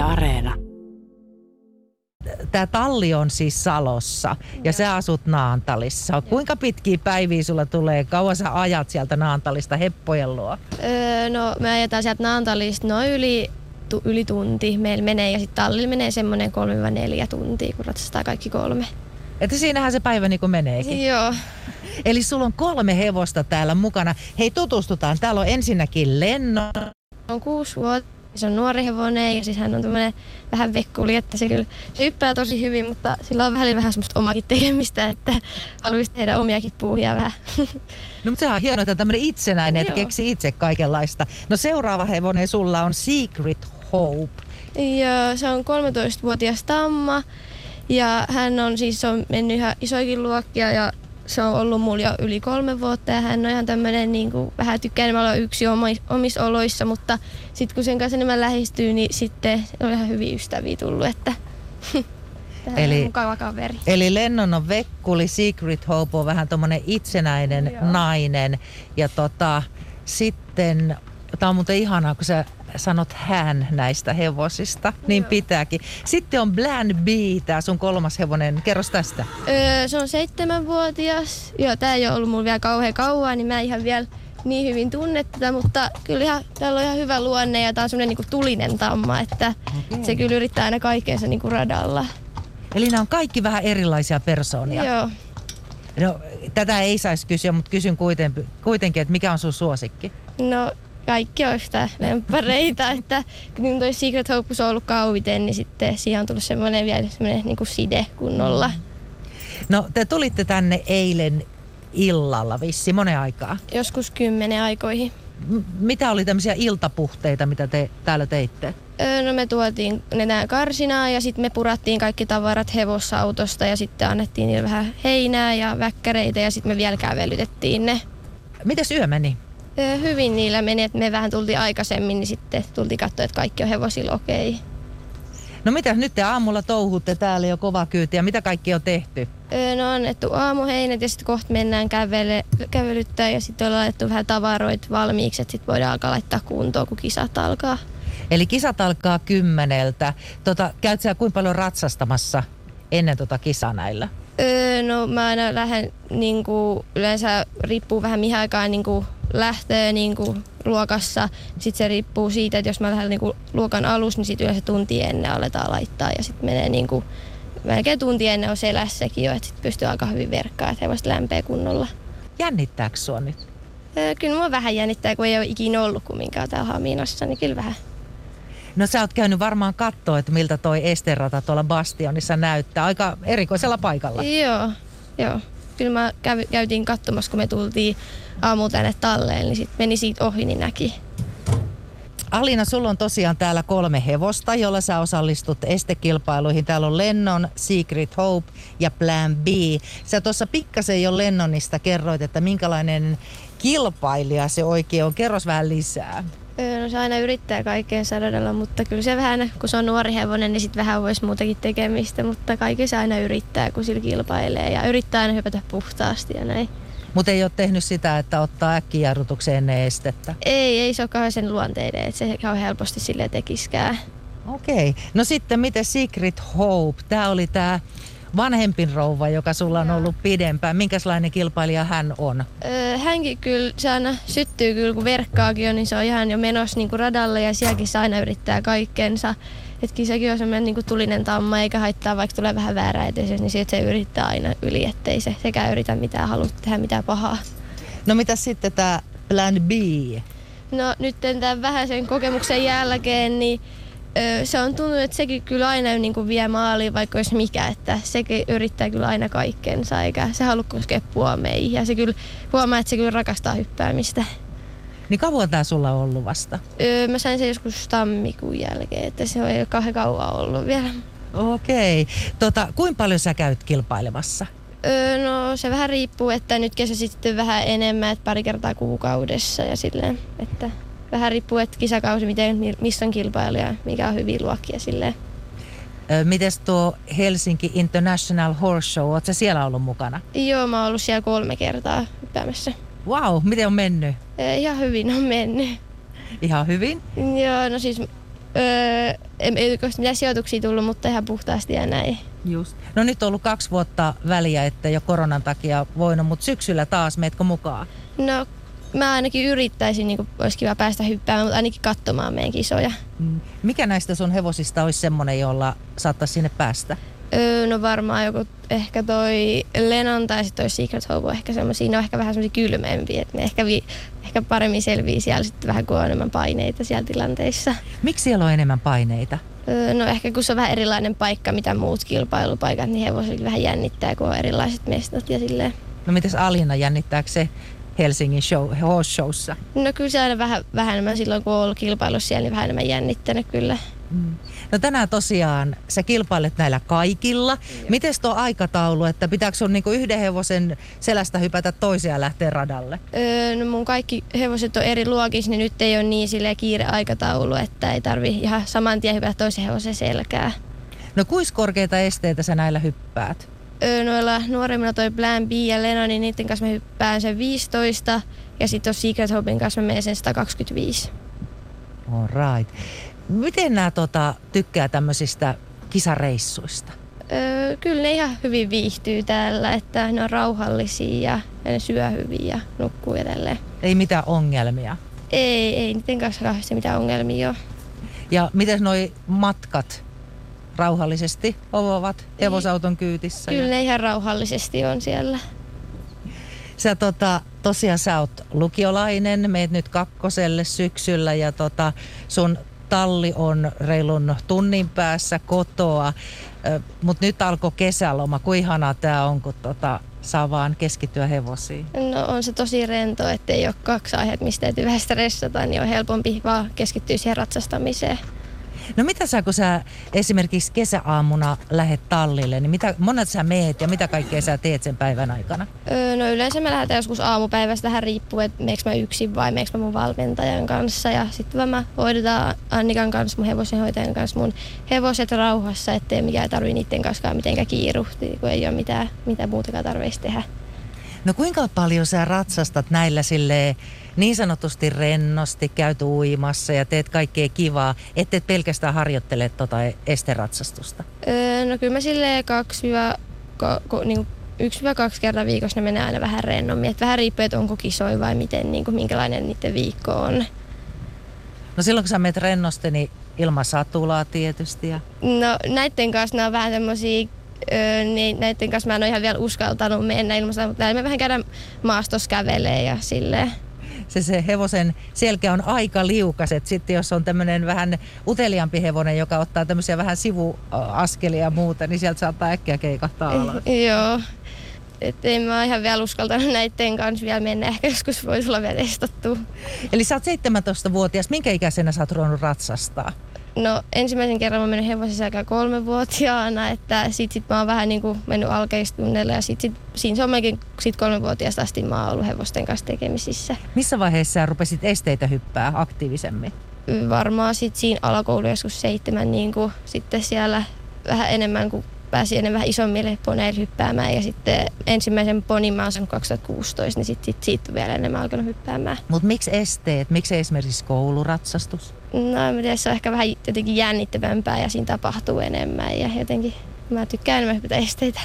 Yle Areena. Tämä talli on siis Salossa ja sä asut Naantalissa. Kuinka pitkiä päiviä sulla tulee? Kauan sä ajat sieltä Naantalista heppojen luo? Öö, no me ajetaan sieltä Naantalista noin yli, tu, yli tunti meillä menee ja sitten tallilla menee semmoinen 3-4 tuntia, kun ratsastaa kaikki kolme. Että siinähän se päivä niin kuin meneekin. Joo. Eli sulla on kolme hevosta täällä mukana. Hei tutustutaan. Täällä on ensinnäkin Lenno. On kuusi vuotta. Se on nuori hevonen ja siis hän on tämmöinen vähän vekkuli, että se kyllä se yppää tosi hyvin, mutta sillä on vähän, vähän semmoista omakin tekemistä, että haluaisi tehdä omiakin puuhia vähän. No mutta sehän on hienoa, että tämmöinen itsenäinen, että Joo. keksi itse kaikenlaista. No seuraava hevonen sulla on Secret Hope. Ja se on 13-vuotias tamma ja hän on siis on mennyt ihan isoikin luokkia ja se on ollut mulla jo yli kolme vuotta ja hän on ihan tämmöinen niin kuin, vähän tykkää enemmän olla yksi omi- omissa oloissa, mutta sitten kun sen kanssa enemmän lähestyy, niin sitten on ihan hyviä ystäviä tullut, että tämä Eli- on mukava kaveri. Eli Lennon on vekkuli, Secret Hope on vähän tommonen itsenäinen Joo. nainen. Ja tota, sitten, tää on muuten ihanaa, kun sä sanot hän näistä hevosista, niin pitääkin. Sitten on Plan B, tää sun kolmas hevonen. Kerros tästä. Öö, se on seitsemänvuotias. Joo, tää ei ole ollut mulla vielä kauhean kauan, niin mä en ihan vielä niin hyvin tunne tätä, mutta kyllä ihan, täällä on ihan hyvä luonne ja tää on semmonen niinku tulinen tamma, että Okei. se kyllä yrittää aina kaikkeensa niinku radalla. Eli nämä on kaikki vähän erilaisia persoonia. Joo. No, tätä ei saisi kysyä, mutta kysyn kuiten, kuitenkin, että mikä on sun suosikki? No kaikki on yhtä lempareita, että kun toi Secret Hope on ollut kauiten, niin sitten siihen on tullut semmoinen vielä semmoinen niinku side kunnolla. No, te tulitte tänne eilen illalla vissi, monen aikaa. Joskus kymmenen aikoihin. M- mitä oli tämmöisiä iltapuhteita, mitä te täällä teitte? Öö, No me tuotiin ne nää karsinaa ja sitten me purattiin kaikki tavarat hevosautosta ja sitten annettiin niille vähän heinää ja väkkäreitä ja sitten me vielä kävelytettiin ne. Mites yö meni? Hyvin niillä meni, että me vähän tultiin aikaisemmin, niin sitten tultiin katsoa, että kaikki on hevosilla okei. No mitä nyt te aamulla touhutte täällä jo kova kyytiä, mitä kaikki on tehty? Öö, No on annettu aamuheinät ja sitten kohta mennään kävele, kävelyttää ja sitten on laitettu vähän tavaroita valmiiksi, että sitten voidaan alkaa laittaa kuntoon, kun kisat alkaa. Eli kisat alkaa kymmeneltä. Tota, käyt sä kuinka paljon ratsastamassa ennen tota kisaa näillä? Öö, no mä aina lähden niinku, yleensä riippuu vähän mihin aikaan niinku, lähtee niinku, luokassa. Sitten se riippuu siitä, että jos mä lähden niinku, luokan alussa, niin sitten yleensä tunti ennen aletaan laittaa ja sitten menee niinku, melkein tunti ennen on selässäkin jo, että sitten pystyy aika hyvin verkkaa, että vasta lämpee kunnolla. Jännittääkö sua nyt? Öö, kyllä mua vähän jännittää, kun ei ole ikinä ollut kumminkaan täällä Haminassa, niin kyllä vähän. No sä oot käynyt varmaan katsoa, että miltä toi esterata tuolla Bastionissa näyttää. Aika erikoisella paikalla. Joo, joo. Kyllä mä kävi, käytiin katsomassa, kun me tultiin aamulla tänne talleen, niin sitten meni siitä ohi, niin näki. Alina, sulla on tosiaan täällä kolme hevosta, jolla sä osallistut estekilpailuihin. Täällä on Lennon, Secret Hope ja Plan B. Sä tuossa pikkasen jo Lennonista kerroit, että minkälainen kilpailija se oikein on. Kerros vähän lisää. No se aina yrittää kaikkeen sadalla, mutta kyllä se vähän, kun se on nuori hevonen, niin sitten vähän voisi muutakin tekemistä, mutta kaikki se aina yrittää, kun sillä kilpailee ja yrittää aina hypätä puhtaasti ja näin. Mutta ei ole tehnyt sitä, että ottaa äkkijarrutuksen ennen estettä. Ei, ei se ole kauhean sen luonteiden, että se kauhean helposti sille tekiskään. Okei. No sitten miten Secret Hope? Tämä oli tämä vanhempin rouva, joka sulla on ollut pidempään. Minkälainen kilpailija hän on? Öö, hänkin kyllä, se aina syttyy kyllä, kun verkkaakin on, niin se on ihan jo menossa niin kuin radalle ja sielläkin se aina yrittää kaikkensa. Etkin sekin on semmoinen niin tulinen tamma, eikä haittaa, vaikka tulee vähän väärää eteisessä, niin siitä se yrittää aina yli, ettei se sekään yritä mitään halua tehdä mitään pahaa. No mitä sitten tämä Plan B? No nyt tämän vähän sen kokemuksen jälkeen, niin se on tuntunut, että sekin kyllä aina niin kuin vie maaliin, vaikka olisi mikä, että sekin yrittää kyllä aina kaikkensa, eikä se halua koskea puomeihin. Ja se kyllä huomaa, että se kyllä rakastaa hyppäämistä. Niin kauan tämä sulla on ollut vasta? Öö, mä sain sen joskus tammikuun jälkeen, että se on jo kauhean kauan ollut vielä. Okei. Tota, kuinka paljon sä käyt kilpailemassa? Öö, no se vähän riippuu, että nyt kesä sitten vähän enemmän, että pari kertaa kuukaudessa ja silleen, että vähän riippuu, että kisakausi, miten, missä on kilpailu ja mikä on hyviä luokkia silleen. Mites tuo Helsinki International Horse Show, oot sä siellä ollut mukana? Joo, mä oon ollut siellä kolme kertaa hyppäämässä. Wow, miten on mennyt? Ihan hyvin on mennyt. Ihan hyvin. Joo, no siis Öö, ei mitään sijoituksia tullut, mutta ihan puhtaasti ja näin. Just. No nyt on ollut kaksi vuotta väliä, että jo koronan takia voinut, mutta syksyllä taas meetkö mukaan? No mä ainakin yrittäisin, niin olisi kiva päästä hyppäämään, mutta ainakin katsomaan meidän kisoja. Mm. Mikä näistä sun hevosista olisi semmoinen, jolla saattaisi sinne päästä? Öö, no varmaan joku ehkä toi Lennon tai sitten toi Secret Hope on ehkä semmoisia, ne on ehkä vähän semmoisia kylmempiä, että ne ehkä, vi, ehkä paremmin selviää siellä sitten vähän kun on enemmän paineita siellä tilanteissa. Miksi siellä on enemmän paineita? Öö, no ehkä kun se on vähän erilainen paikka, mitä muut kilpailupaikat, niin hevosille vähän jännittää, kun on erilaiset mestat ja silleen. No mites Alina, jännittääkö se Helsingin show, horse showssa? No kyllä se aina vähän, vähän enemmän silloin, kun on ollut kilpailussa siellä, niin vähän enemmän jännittänyt kyllä. Mm. No tänään tosiaan sä kilpailet näillä kaikilla. Miten tuo aikataulu, että pitääkö sun niinku yhden hevosen selästä hypätä toisia ja lähteä radalle? Öö, no mun kaikki hevoset on eri luokissa, niin nyt ei ole niin sille kiire aikataulu, että ei tarvi ihan saman tien hypätä toisen hevosen selkää. No kuis korkeita esteitä sä näillä hyppäät? Noilla nuoremmilla toi Plan B ja Leno, niin niiden kanssa mä hyppään sen 15 ja sitten Secret Hopein kanssa mä menen sen 125. All right. Miten nämä tota, tykkää tämmöisistä kisareissuista? Öö, kyllä ne ihan hyvin viihtyy täällä, että ne on rauhallisia ja ne syö hyvin ja nukkuu edelleen. Ei mitään ongelmia. Ei, ei niiden kanssa kauheasti mitään ongelmia ole. Ja miten noi matkat rauhallisesti ovat hevosauton kyytissä? Kyllä ne ihan rauhallisesti on siellä. Sä tota, tosiaan sä oot lukiolainen, meet nyt kakkoselle syksyllä ja tota, sun talli on reilun tunnin päässä kotoa. Mutta nyt alkoi kesäloma. Kuin ihanaa tämä on, kun tota, saa vaan keskittyä hevosiin? No on se tosi rento, että ei ole kaksi aihetta, mistä täytyy vähän stressata, niin on helpompi vaan keskittyä siihen ratsastamiseen. No mitä sä, kun sä esimerkiksi kesäaamuna lähet tallille, niin mitä, monet sä meet ja mitä kaikkea sä teet sen päivän aikana? Öö, no yleensä me lähdetään joskus aamupäivästä, vähän riippuu, että meekö mä yksin vai meekö mä mun valmentajan kanssa. Ja sitten mä hoidetaan Annikan kanssa, mun hevosenhoitajan kanssa mun hevoset rauhassa, ettei mikään tarvii niiden kanssa mitenkään kiiruhti, kun ei ole mitään, mitään muutakaan tarvitsisi tehdä. No kuinka paljon sä ratsastat näillä silleen niin sanotusti rennosti, käyt uimassa ja teet kaikkea kivaa, ettei pelkästään harjoittele tota esteratsastusta? Öö, no kyllä mä silleen kaksi ko, ko, niin yksi kaksi kertaa viikossa ne menee aina vähän rennommin. Et vähän riippuu, että onko kisoi vai miten, niin kuin, minkälainen niiden viikko on. No silloin kun sä menet rennosti, niin ilman satulaa tietysti. Ja... No näiden kanssa nämä on vähän semmosia öö, niin näiden kanssa mä en ole ihan vielä uskaltanut mennä ilmassa, mutta me vähän käydään maastossa kävelee ja silleen se, se hevosen selkä on aika liukas. Et sitten jos on tämmöinen vähän uteliampi hevonen, joka ottaa tämmöisiä vähän sivuaskelia ja muuta, niin sieltä saattaa äkkiä keikahtaa alas. Joo. Että en mä ihan vielä uskaltanut näiden kanssa vielä mennä. Ehkä joskus voisi olla vielä testattu. Eli sä oot 17-vuotias. Minkä ikäisenä sä oot ruvennut ratsastaa? No ensimmäisen kerran mä menin hevosessa aika kolmevuotiaana, että sit, sit mä oon vähän niin kuin mennyt alkeistunneille ja sit, sit, siinä se on melkein sit kolmevuotiaasta asti mä oon ollut hevosten kanssa tekemisissä. Missä vaiheessa sä rupesit esteitä hyppää aktiivisemmin? Varmaan sit siinä alakoulu joskus seitsemän niin kuin, sitten siellä vähän enemmän kuin pääsi ennen vähän isommille poneille hyppäämään ja sitten ensimmäisen ponin mä oon 2016, niin sitten sit, siitä vielä enemmän alkanut hyppäämään. Mutta miksi esteet? Miksi esimerkiksi kouluratsastus? No en tiedä, se on ehkä vähän jotenkin jännittävämpää ja siinä tapahtuu enemmän ja jotenkin mä tykkään enemmän hypätä esteitä.